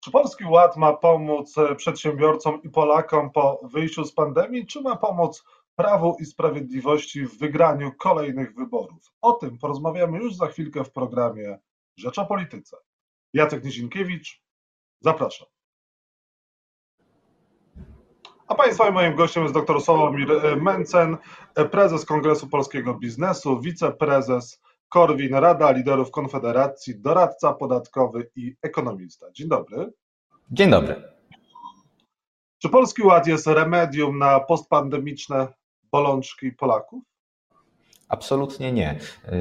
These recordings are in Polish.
Czy Polski Ład ma pomóc e, przedsiębiorcom i Polakom po wyjściu z pandemii, czy ma pomóc Prawu i Sprawiedliwości w wygraniu kolejnych wyborów? O tym porozmawiamy już za chwilkę w programie Rzecz o Polityce. Jacek Nizinkiewicz, zapraszam. A Państwa i moim gościem jest dr Solomir e, Mencen, e, prezes Kongresu Polskiego Biznesu, wiceprezes Korwin, Rada Liderów Konfederacji, doradca podatkowy i ekonomista. Dzień dobry. Dzień dobry. Czy Polski Ład jest remedium na postpandemiczne bolączki Polaków? Absolutnie nie.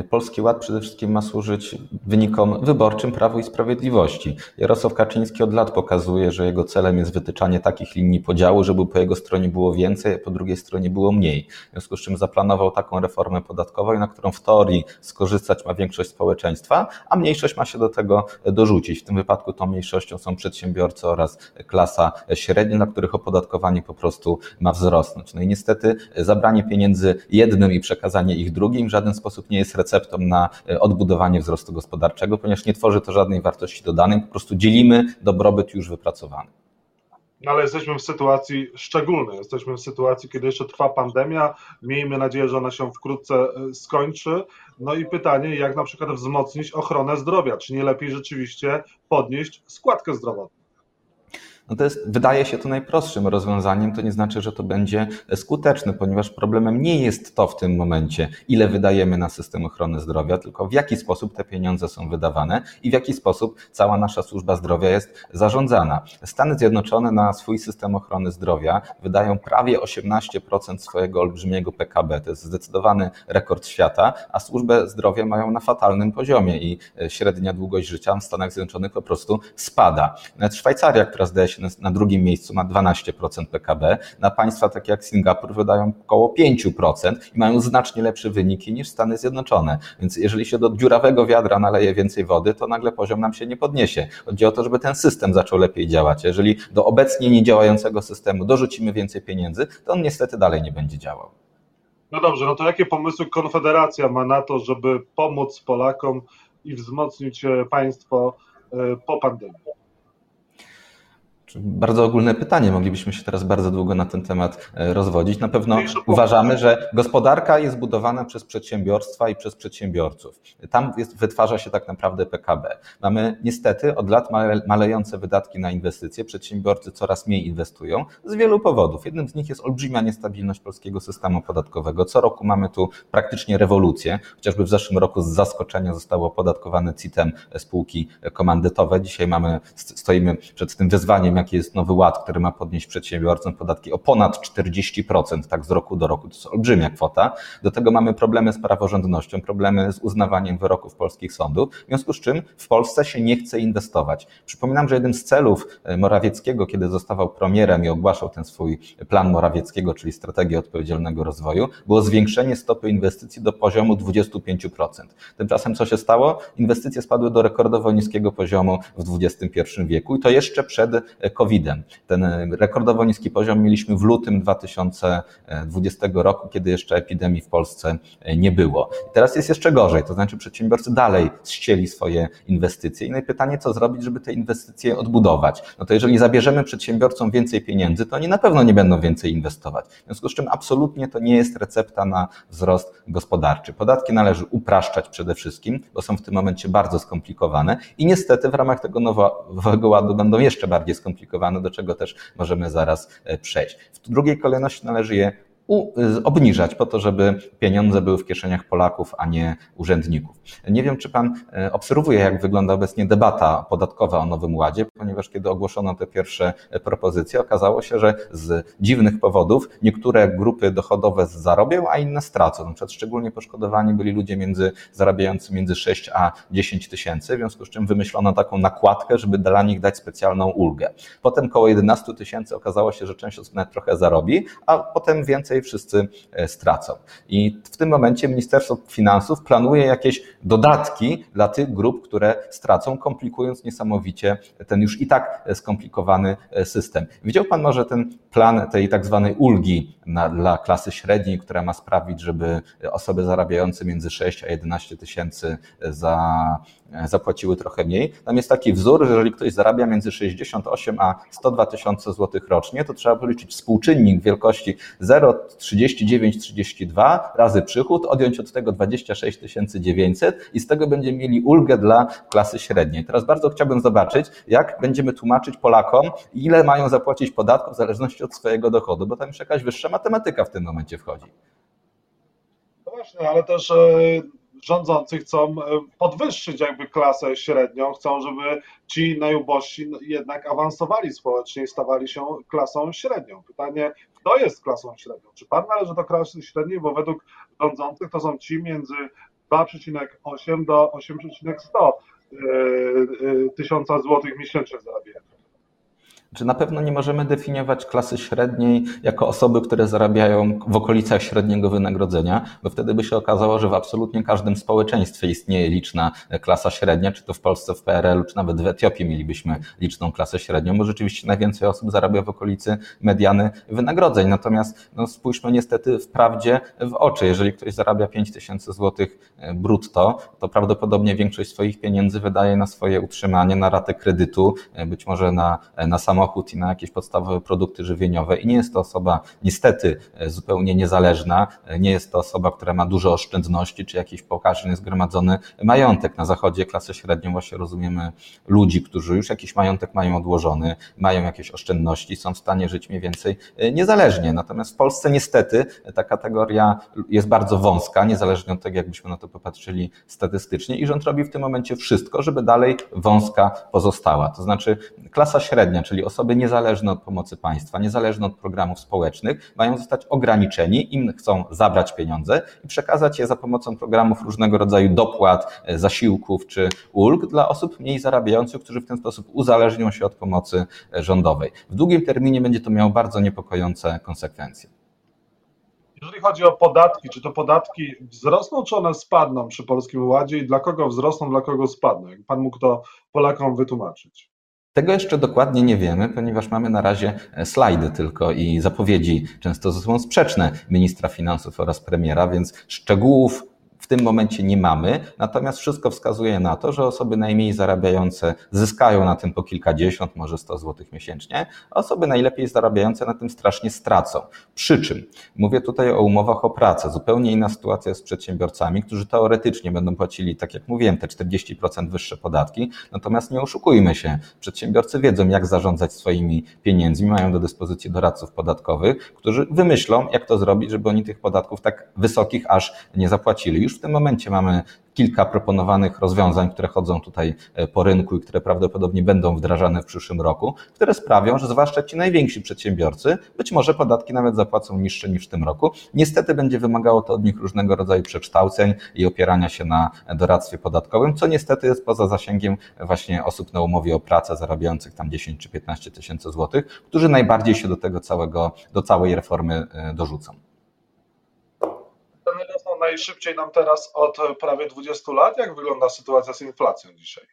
Polski Ład przede wszystkim ma służyć wynikom wyborczym Prawu i Sprawiedliwości. Jarosław Kaczyński od lat pokazuje, że jego celem jest wytyczanie takich linii podziału, żeby po jego stronie było więcej, a po drugiej stronie było mniej. W związku z czym zaplanował taką reformę podatkową, na którą w teorii skorzystać ma większość społeczeństwa, a mniejszość ma się do tego dorzucić. W tym wypadku tą mniejszością są przedsiębiorcy oraz klasa średnia, dla których opodatkowanie po prostu ma wzrosnąć. No i niestety zabranie pieniędzy jednym i przekazanie ich drugim w żaden sposób nie jest receptą na e, odbudowanie wzrostu gospodarczego, ponieważ nie tworzy to żadnej wartości dodanej, po prostu dzielimy dobrobyt już wypracowany. No ale jesteśmy w sytuacji szczególnej. Jesteśmy w sytuacji, kiedy jeszcze trwa pandemia. Miejmy nadzieję, że ona się wkrótce e, skończy. No i pytanie, jak na przykład wzmocnić ochronę zdrowia? Czy nie lepiej rzeczywiście podnieść składkę zdrowotną? No to jest, wydaje się to najprostszym rozwiązaniem, to nie znaczy, że to będzie skuteczne, ponieważ problemem nie jest to w tym momencie, ile wydajemy na system ochrony zdrowia, tylko w jaki sposób te pieniądze są wydawane i w jaki sposób cała nasza służba zdrowia jest zarządzana. Stany Zjednoczone na swój system ochrony zdrowia wydają prawie 18% swojego olbrzymiego PKB. To jest zdecydowany rekord świata, a służbę zdrowia mają na fatalnym poziomie i średnia długość życia w Stanach Zjednoczonych po prostu spada. Nawet Szwajcaria, która zdaje się na drugim miejscu ma 12% PKB. Na państwa takie jak Singapur wydają około 5% i mają znacznie lepsze wyniki niż Stany Zjednoczone. Więc jeżeli się do dziurawego wiadra naleje więcej wody, to nagle poziom nam się nie podniesie. Chodzi o to, żeby ten system zaczął lepiej działać. Jeżeli do obecnie niedziałającego systemu dorzucimy więcej pieniędzy, to on niestety dalej nie będzie działał. No dobrze, no to jakie pomysły Konfederacja ma na to, żeby pomóc Polakom i wzmocnić e, państwo e, po pandemii? Bardzo ogólne pytanie, moglibyśmy się teraz bardzo długo na ten temat e, rozwodzić. Na pewno uważamy, że gospodarka jest budowana przez przedsiębiorstwa i przez przedsiębiorców. Tam jest, wytwarza się tak naprawdę PKB. Mamy niestety od lat malejące wydatki na inwestycje. Przedsiębiorcy coraz mniej inwestują z wielu powodów. Jednym z nich jest olbrzymia niestabilność polskiego systemu podatkowego. Co roku mamy tu praktycznie rewolucję. Chociażby w zeszłym roku z zaskoczenia zostały opodatkowane CIT-em spółki komandytowe. Dzisiaj mamy, stoimy przed tym wyzwaniem, jaki jest nowy ład, który ma podnieść przedsiębiorcom podatki o ponad 40%, tak z roku do roku. To jest olbrzymia kwota. Do tego mamy problemy z praworządnością, problemy z uznawaniem wyroków polskich sądów, w związku z czym w Polsce się nie chce inwestować. Przypominam, że jednym z celów e, Morawieckiego, kiedy zostawał premierem i ogłaszał ten swój plan Morawieckiego, czyli strategię odpowiedzialnego rozwoju, było zwiększenie stopy inwestycji do poziomu 25%. Tymczasem co się stało? Inwestycje spadły do rekordowo niskiego poziomu w XXI wieku i to jeszcze przed COVID-em. Ten rekordowo niski poziom mieliśmy w lutym 2020 roku, kiedy jeszcze epidemii w Polsce nie było. Teraz jest jeszcze gorzej, to znaczy przedsiębiorcy dalej ścieli swoje inwestycje. I no i pytanie, co zrobić, żeby te inwestycje odbudować? No to jeżeli zabierzemy przedsiębiorcom więcej pieniędzy, to oni na pewno nie będą więcej inwestować. W związku z czym absolutnie to nie jest recepta na wzrost gospodarczy. Podatki należy upraszczać przede wszystkim, bo są w tym momencie bardzo skomplikowane i niestety w ramach tego nowego ładu będą jeszcze bardziej skomplikowane skomplikowane, do czego też możemy zaraz e, przejść. W drugiej kolejności należy je obniżać po to, żeby pieniądze były w kieszeniach Polaków, a nie urzędników. Nie wiem, czy Pan e, obserwuje, jak wygląda obecnie debata podatkowa o Nowym Ładzie, ponieważ kiedy ogłoszono te pierwsze e, propozycje, okazało się, że z dziwnych powodów niektóre grupy dochodowe zarobią, a inne stracą. Na przykład szczególnie poszkodowani byli ludzie między, zarabiający między 6 a 10 tysięcy, w związku z czym wymyślono taką nakładkę, żeby dla nich dać specjalną ulgę. Potem około 11 tysięcy okazało się, że część osób nawet trochę zarobi, a potem więcej wszyscy e, stracą. I w tym momencie Ministerstwo Finansów planuje jakieś dodatki dla tych grup, które stracą, komplikując niesamowicie ten już i tak skomplikowany e, system. Widział Pan może ten plan tej tak zwanej ulgi na, dla klasy średniej, która ma sprawić, żeby osoby zarabiające między 6 a 11 tysięcy za, zapłaciły trochę mniej. Tam jest taki wzór, że jeżeli ktoś zarabia między 68 a 102 tysiące złotych rocznie, to trzeba policzyć współczynnik wielkości 0,3932 razy przychód, odjąć od tego 26 900 i z tego będziemy mieli ulgę dla klasy średniej. Teraz bardzo chciałbym zobaczyć, jak będziemy tłumaczyć Polakom, ile mają zapłacić podatków w zależności od swojego dochodu, bo tam już jakaś wyższa matematyka w tym momencie wchodzi. No właśnie, ale też e, rządzący chcą e, podwyższyć jakby klasę średnią, chcą, żeby ci najubożsi jednak awansowali społecznie i stawali się klasą średnią. Pytanie, kto jest klasą średnią? Czy pan należy do klasy średniej, bo według rządzących to są ci między 2,8 do 8,100 e, tysiąca złotych miesięcznie zarabiają. Czy na pewno nie możemy definiować klasy średniej jako osoby, które zarabiają w okolicach średniego wynagrodzenia, bo wtedy by się okazało, że w absolutnie każdym społeczeństwie istnieje liczna klasa średnia, czy to w Polsce, w PRL, czy nawet w Etiopii mielibyśmy liczną klasę średnią, bo rzeczywiście najwięcej osób zarabia w okolicy mediany wynagrodzeń. Natomiast no, spójrzmy niestety wprawdzie w oczy. Jeżeli ktoś zarabia 5 tysięcy złotych e, brutto, to prawdopodobnie większość swoich pieniędzy wydaje na swoje utrzymanie, na ratę kredytu, e, być może na, e, na samochód, samochód i na jakieś podstawowe produkty żywieniowe i nie jest to osoba niestety e, zupełnie niezależna, e, nie jest to osoba, która ma dużo oszczędności czy jakiś pokaźny zgromadzony majątek. Na zachodzie klasę średnią właśnie rozumiemy ludzi, którzy już jakiś majątek mają odłożony, mają jakieś oszczędności, są w stanie żyć mniej więcej e, niezależnie. Natomiast w Polsce niestety ta kategoria jest bardzo wąska, niezależnie od tego, jakbyśmy na to popatrzyli statystycznie i rząd robi w tym momencie wszystko, żeby dalej wąska pozostała. To znaczy klasa średnia, czyli osoby niezależne od pomocy państwa, niezależne od programów społecznych, mają zostać ograniczeni, im chcą zabrać pieniądze i przekazać je za pomocą programów różnego rodzaju dopłat, e, zasiłków czy ulg dla osób mniej zarabiających, którzy w ten sposób uzależnią się od pomocy e, rządowej. W długim terminie będzie to miało bardzo niepokojące konsekwencje. Jeżeli chodzi o podatki, czy to podatki wzrosną, czy one spadną przy Polskim Ładzie i dla kogo wzrosną, dla kogo spadną? Jak pan mógł to Polakom wytłumaczyć? Tego jeszcze dokładnie nie wiemy, ponieważ mamy na razie e, slajdy tylko i zapowiedzi często sobą sprzeczne ministra finansów oraz premiera, więc szczegółów tym momencie nie mamy, natomiast wszystko wskazuje na to, że osoby najmniej zarabiające zyskają na tym po kilkadziesiąt, może 100 zł miesięcznie, a osoby najlepiej zarabiające na tym strasznie stracą. Przy czym mówię tutaj o umowach o pracę. Zupełnie inna sytuacja z przedsiębiorcami, którzy teoretycznie będą płacili, tak jak mówiłem, te 40% wyższe podatki, natomiast nie oszukujmy się. Przedsiębiorcy wiedzą, jak zarządzać swoimi pieniędzmi, mają do dyspozycji doradców podatkowych, którzy wymyślą, jak to zrobić, żeby oni tych podatków tak wysokich aż nie zapłacili. Już w tym momencie mamy kilka proponowanych rozwiązań, które chodzą tutaj e, po rynku i które prawdopodobnie będą wdrażane w przyszłym roku, które sprawią, że zwłaszcza ci najwięksi przedsiębiorcy być może podatki nawet zapłacą niższe niż w tym roku. Niestety będzie wymagało to od nich różnego rodzaju przekształceń i opierania się na doradztwie podatkowym, co niestety jest poza zasięgiem właśnie osób na umowie o pracę zarabiających tam 10 czy 15 tysięcy złotych, którzy najbardziej się do tego całego, do całej reformy e, dorzucą najszybciej nam teraz od prawie 20 lat. Jak wygląda sytuacja z inflacją dzisiaj?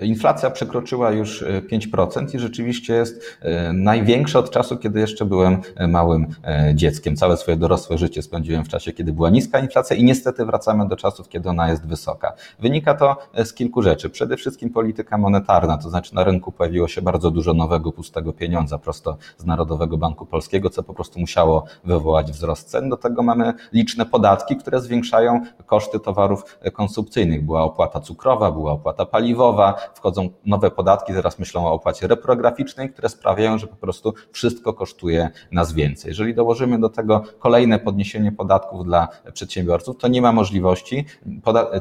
Inflacja przekroczyła już 5% e, i rzeczywiście jest e, największa od czasu, kiedy jeszcze byłem e, małym dzieckiem. Całe swoje dorosłe życie spędziłem w czasie, kiedy była niska inflacja i niestety wracamy do czasów, kiedy ona jest wysoka. Wynika to z kilku rzeczy. Przede wszystkim polityka monetarna, to znaczy na rynku pojawiło się bardzo dużo nowego, pustego pieniądza prosto z Narodowego Banku Polskiego, co po prostu musiało wywołać wzrost cen. Do tego mamy liczne podatki, które zwiększają koszty towarów konsumpcyjnych. Była opłata cukrowa, była opłata paliwowa, wchodzą nowe podatki, teraz myślą o opłacie reprograficznej, które sprawiają, że po prostu wszystko kosztuje nas więcej. Jeżeli dołożymy do tego kolejne podniesienie podatków dla przedsiębiorców, to nie ma możliwości,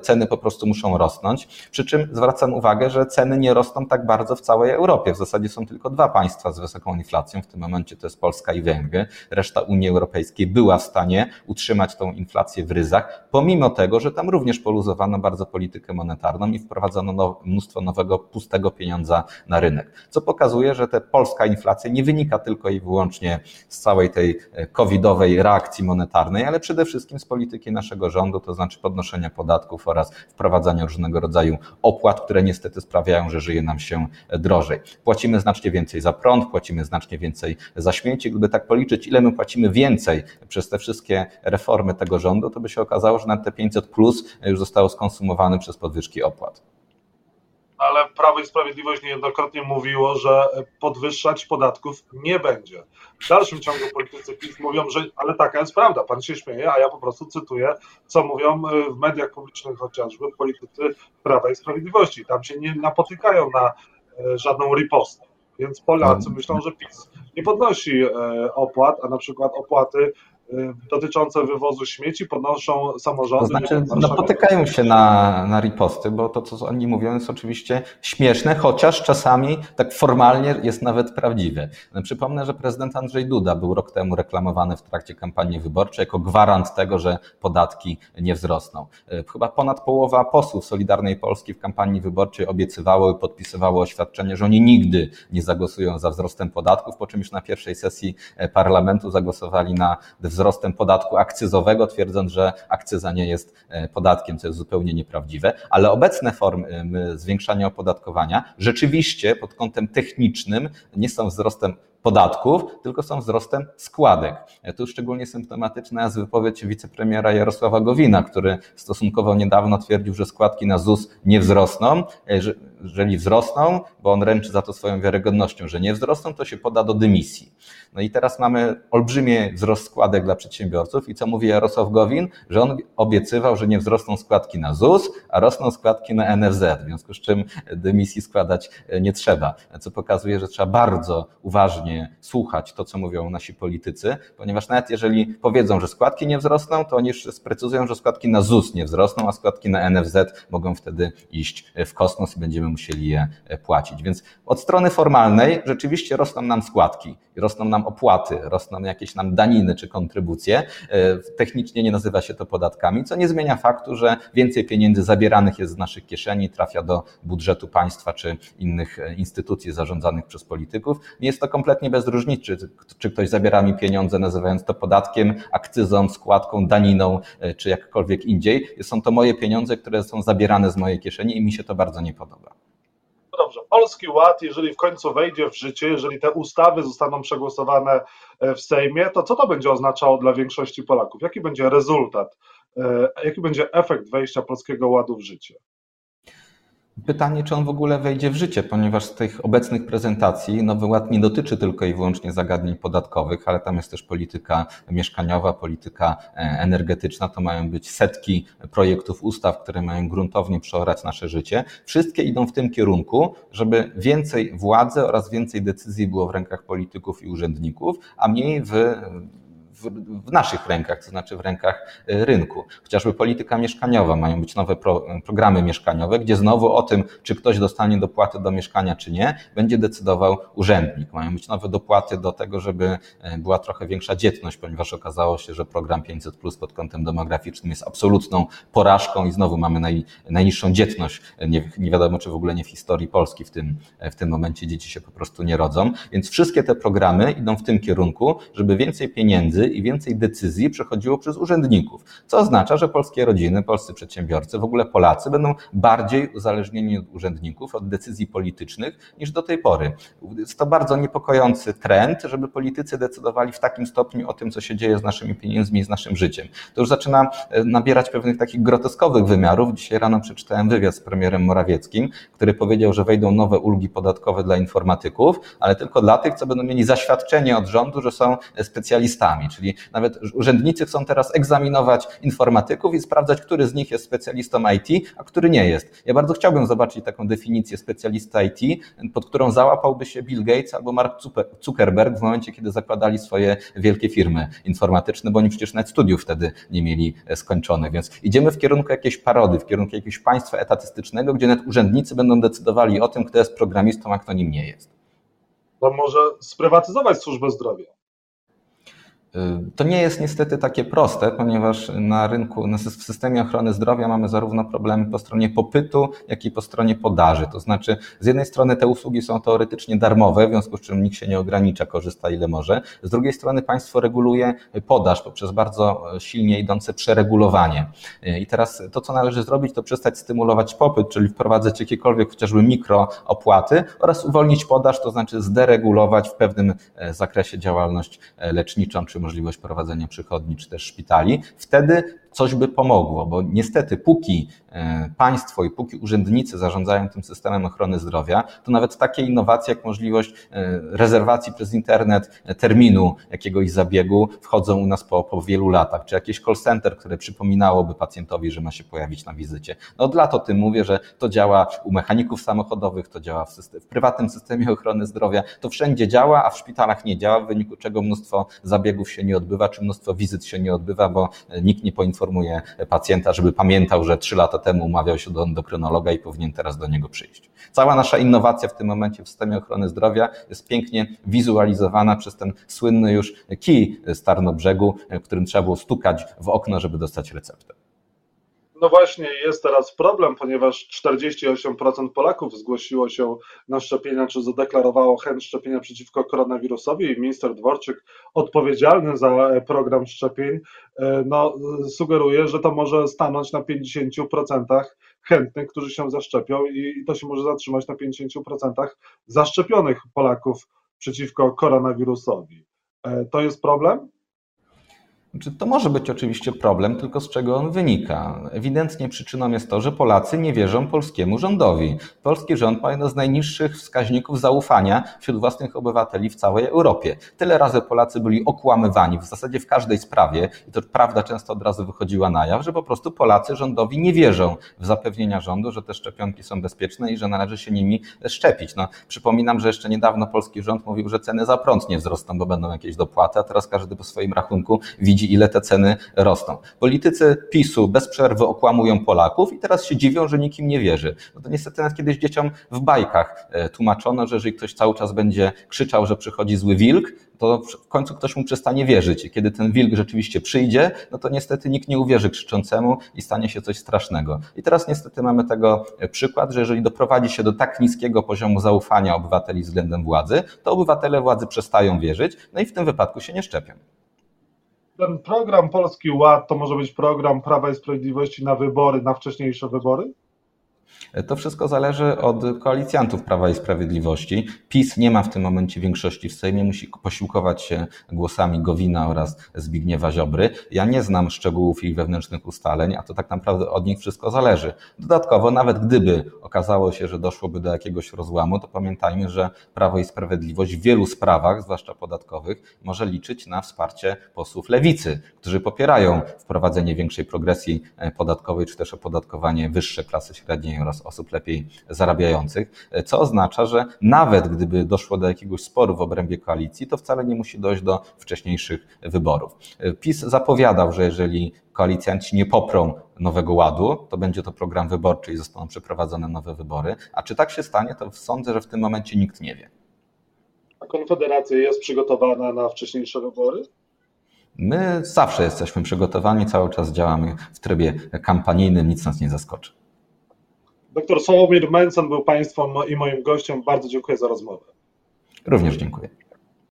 ceny po prostu muszą rosnąć. Przy czym zwracam uwagę, że ceny nie rosną tak bardzo w całej Europie. W zasadzie są tylko dwa państwa z wysoką inflacją, w tym momencie to jest Polska i Węgry. Reszta Unii Europejskiej była w stanie utrzymać tą inflację w ryzach, pomimo tego, że tam również poluzowano bardzo politykę monetarną i wprowadzono mnóstwo nowych nowego pustego pieniądza na rynek. Co pokazuje, że ta polska inflacja nie wynika tylko i wyłącznie z całej tej e, covidowej reakcji monetarnej, ale przede wszystkim z polityki naszego rządu, to znaczy podnoszenia podatków oraz wprowadzania różnego rodzaju opłat, które niestety sprawiają, że żyje nam się drożej. Płacimy znacznie więcej za prąd, płacimy znacznie więcej za śmieci. Gdyby tak policzyć, ile my płacimy więcej przez te wszystkie reformy tego rządu, to by się okazało, że nawet te 500 plus już zostało skonsumowane przez podwyżki opłat ale Prawo i Sprawiedliwość niejednokrotnie mówiło, że podwyższać podatków nie będzie. W dalszym ciągu politycy PiS mówią, że ale taka jest prawda, pan się śmieje, a ja po prostu cytuję, co mówią w mediach publicznych chociażby politycy Prawa i Sprawiedliwości. Tam się nie napotykają na e, żadną ripostę. Więc Polacy no. myślą, że PiS nie podnosi e, opłat, a na przykład opłaty Y, dotyczące wywozu śmieci podnoszą samorządy. To znaczy, napotykają się na, na riposty, bo to, co oni mówią, jest oczywiście śmieszne, chociaż czasami tak formalnie jest nawet prawdziwe. Przypomnę, że prezydent Andrzej Duda był rok temu reklamowany w trakcie kampanii wyborczej jako gwarant tego, że podatki nie wzrosną. Y, chyba ponad połowa posłów Solidarnej Polski w kampanii wyborczej obiecywało i podpisywało oświadczenie, że oni nigdy nie zagłosują za wzrostem podatków, po czym już na pierwszej sesji e, parlamentu zagłosowali na wzrost wzrostem podatku akcyzowego, twierdząc, że akcyza nie jest e, podatkiem, co jest zupełnie nieprawdziwe, ale obecne formy zwiększania opodatkowania rzeczywiście pod kątem technicznym nie są wzrostem podatków, tylko są wzrostem składek. Tu szczególnie symptomatyczna jest wypowiedź wicepremiera Jarosława Gowina, który stosunkowo niedawno twierdził, że składki na ZUS nie wzrosną. E, jeżeli wzrosną, bo on ręczy za to swoją wiarygodnością, że nie wzrosną, to się poda do dymisji. No i teraz mamy olbrzymie wzrost składek dla przedsiębiorców i co mówi Jarosław Gowin? Że on obiecywał, że nie wzrosną składki na ZUS, a rosną składki na NFZ, w związku z czym dymisji składać e, nie trzeba, co pokazuje, że trzeba bardzo uważnie słuchać to, co mówią nasi politycy, ponieważ nawet jeżeli powiedzą, że składki nie wzrosną, to oni jeszcze sprecyzują, że składki na ZUS nie wzrosną, a składki na NFZ mogą wtedy iść w kosmos i będziemy musieli je płacić. Więc od strony formalnej rzeczywiście rosną nam składki, rosną nam opłaty, rosną jakieś nam daniny czy kontrybucje. E, technicznie nie nazywa się to podatkami, co nie zmienia faktu, że więcej pieniędzy zabieranych jest z naszych kieszeni, trafia do budżetu państwa czy innych e, instytucji zarządzanych przez polityków. Nie jest to kompletnie bez różnicy, czy, czy ktoś zabiera mi pieniądze, nazywając to podatkiem, akcyzą, składką, daniną, czy jakkolwiek indziej. Są to moje pieniądze, które są zabierane z mojej kieszeni i mi się to bardzo nie podoba. No dobrze, Polski Ład, jeżeli w końcu wejdzie w życie, jeżeli te ustawy zostaną przegłosowane e, w Sejmie, to co to będzie oznaczało dla większości Polaków? Jaki będzie rezultat? E, jaki będzie efekt wejścia Polskiego Ładu w życie? Pytanie, czy on w ogóle wejdzie w życie, ponieważ z tych obecnych prezentacji Nowy Ład nie dotyczy tylko i wyłącznie zagadnień podatkowych, ale tam jest też polityka mieszkaniowa, polityka e, energetyczna. To mają być setki projektów ustaw, które mają gruntownie przeorać nasze życie. Wszystkie idą w tym kierunku, żeby więcej władzy oraz więcej decyzji było w rękach polityków i urzędników, a mniej w w, naszych rękach, to znaczy w rękach y, rynku. Chociażby polityka mieszkaniowa, mają być nowe pro, programy mieszkaniowe, gdzie znowu o tym, czy ktoś dostanie dopłaty do mieszkania, czy nie, będzie decydował urzędnik. Mają być nowe dopłaty do tego, żeby y, była trochę większa dzietność, ponieważ okazało się, że program 500 plus pod kątem demograficznym jest absolutną porażką i znowu mamy naj, najniższą dzietność. Nie, nie wiadomo, czy w ogóle nie w historii Polski w tym, w tym momencie dzieci się po prostu nie rodzą. Więc wszystkie te programy idą w tym kierunku, żeby więcej pieniędzy i więcej decyzji przechodziło przez urzędników, co oznacza, że polskie rodziny, polscy przedsiębiorcy, w ogóle Polacy będą bardziej uzależnieni od urzędników, od decyzji politycznych niż do tej pory. Jest to bardzo niepokojący trend, żeby politycy decydowali w takim stopniu o tym, co się dzieje z naszymi pieniędzmi i z naszym życiem. To już zaczyna e, nabierać pewnych takich groteskowych wymiarów. Dzisiaj rano przeczytałem wywiad z premierem Morawieckim, który powiedział, że wejdą nowe ulgi podatkowe dla informatyków, ale tylko dla tych, co będą mieli zaświadczenie od rządu, że są specjalistami, czyli czyli nawet urzędnicy chcą teraz egzaminować informatyków i sprawdzać, który z nich jest specjalistą IT, a który nie jest. Ja bardzo chciałbym zobaczyć taką definicję specjalista IT, pod którą załapałby się Bill Gates albo Mark Zuckerberg w momencie, kiedy zakładali swoje wielkie firmy informatyczne, bo oni przecież nawet studiów wtedy nie mieli e, skończonych, więc idziemy w kierunku jakiejś parody, w kierunku jakiegoś państwa etatystycznego, gdzie nawet urzędnicy będą decydowali o tym, kto jest programistą, a kto nim nie jest. To może sprywatyzować służbę zdrowia. To nie jest niestety takie proste, ponieważ na rynku, w systemie ochrony zdrowia mamy zarówno problemy po stronie popytu, jak i po stronie podaży. To znaczy, z jednej strony te usługi są teoretycznie darmowe, w związku z czym nikt się nie ogranicza, korzysta ile może. Z drugiej strony państwo reguluje podaż poprzez bardzo silnie idące przeregulowanie. I teraz to, co należy zrobić, to przestać stymulować popyt, czyli wprowadzać jakiekolwiek chociażby mikroopłaty oraz uwolnić podaż, to znaczy zderegulować w pewnym zakresie działalność leczniczą czy możliwość prowadzenia przychodni czy też szpitali, wtedy coś by pomogło, bo niestety póki e, państwo i póki urzędnicy zarządzają tym systemem ochrony zdrowia, to nawet takie innowacje jak możliwość e, rezerwacji przez internet terminu jakiegoś zabiegu wchodzą u nas po, po wielu latach, czy jakieś call center, które przypominałoby pacjentowi, że ma się pojawić na wizycie. No od lat o tym mówię, że to działa u mechaników samochodowych, to działa w, system, w prywatnym systemie ochrony zdrowia, to wszędzie działa, a w szpitalach nie działa, w wyniku czego mnóstwo zabiegów się nie odbywa, czy mnóstwo wizyt się nie odbywa, bo nikt nie poinformuje informuje pacjenta, żeby pamiętał, że trzy lata temu umawiał się do endokrynologa i powinien teraz do niego przyjść. Cała nasza innowacja w tym momencie w systemie ochrony zdrowia jest pięknie wizualizowana przez ten słynny już kij z Tarnobrzegu, którym trzeba było stukać w okno, żeby dostać receptę. No właśnie, jest teraz problem, ponieważ 48% Polaków zgłosiło się na szczepienia, czy zadeklarowało chęć szczepienia przeciwko koronawirusowi i minister Dworczyk, odpowiedzialny za program szczepień, e, no, sugeruje, że to może stanąć na 50% chętnych, którzy się zaszczepią i to się może zatrzymać na 50% zaszczepionych Polaków przeciwko koronawirusowi. E, to jest problem? Znaczy, to może być oczywiście problem, tylko z czego on wynika. Ewidentnie przyczyną jest to, że Polacy nie wierzą polskiemu rządowi. Polski rząd ma jeden z najniższych wskaźników zaufania wśród własnych obywateli w całej Europie. Tyle razy Polacy byli okłamywani w zasadzie w każdej sprawie, i to prawda często od razu wychodziła na jaw, że po prostu Polacy rządowi nie wierzą w zapewnienia rządu, że te szczepionki są bezpieczne i że należy się nimi szczepić. No, przypominam, że jeszcze niedawno polski rząd mówił, że ceny za prąd nie wzrosną, bo będą jakieś dopłaty, a teraz każdy po swoim rachunku widzi, widzi, ile te ceny rosną. Politycy PiSu bez przerwy okłamują Polaków i teraz się dziwią, że nikim nie wierzy. No to niestety nawet kiedyś dzieciom w bajkach e, tłumaczono, że jeżeli ktoś cały czas będzie krzyczał, że przychodzi zły wilk, to w końcu ktoś mu przestanie wierzyć. I kiedy ten wilk rzeczywiście przyjdzie, no to niestety nikt nie uwierzy krzyczącemu i stanie się coś strasznego. I teraz niestety mamy tego przykład, że jeżeli doprowadzi się do tak niskiego poziomu zaufania obywateli względem władzy, to obywatele władzy przestają wierzyć, no i w tym wypadku się nie szczepią ten program Polski Ład to może być program Prawa i Sprawiedliwości na wybory, na wcześniejsze wybory? To wszystko zależy od koalicjantów Prawa i Sprawiedliwości. PiS nie ma w tym momencie większości w Sejmie, musi posiłkować się głosami Gowina oraz Zbigniewa Ziobry. Ja nie znam szczegółów ich wewnętrznych ustaleń, a to tak naprawdę od nich wszystko zależy. Dodatkowo, nawet gdyby okazało się, że doszłoby do jakiegoś rozłamu, to pamiętajmy, że Prawo i Sprawiedliwość w wielu sprawach, zwłaszcza podatkowych, może liczyć na wsparcie posłów lewicy, którzy popierają wprowadzenie większej progresji podatkowej, czy też opodatkowanie wyższe klasy średniej oraz osób lepiej zarabiających, co oznacza, że nawet gdyby doszło do jakiegoś sporu w obrębie koalicji, to wcale nie musi dojść do wcześniejszych wyborów. PiS zapowiadał, że jeżeli koalicjanci nie poprą Nowego Ładu, to będzie to program wyborczy i zostaną przeprowadzone nowe wybory. A czy tak się stanie, to sądzę, że w tym momencie nikt nie wie. A Konfederacja jest przygotowana na wcześniejsze wybory? My zawsze jesteśmy przygotowani, cały czas działamy w trybie kampanijnym, nic nas nie zaskoczy. Doktor Sławomir Mencen był Państwem i moim gościem. Bardzo dziękuję za rozmowę. Również dziękuję.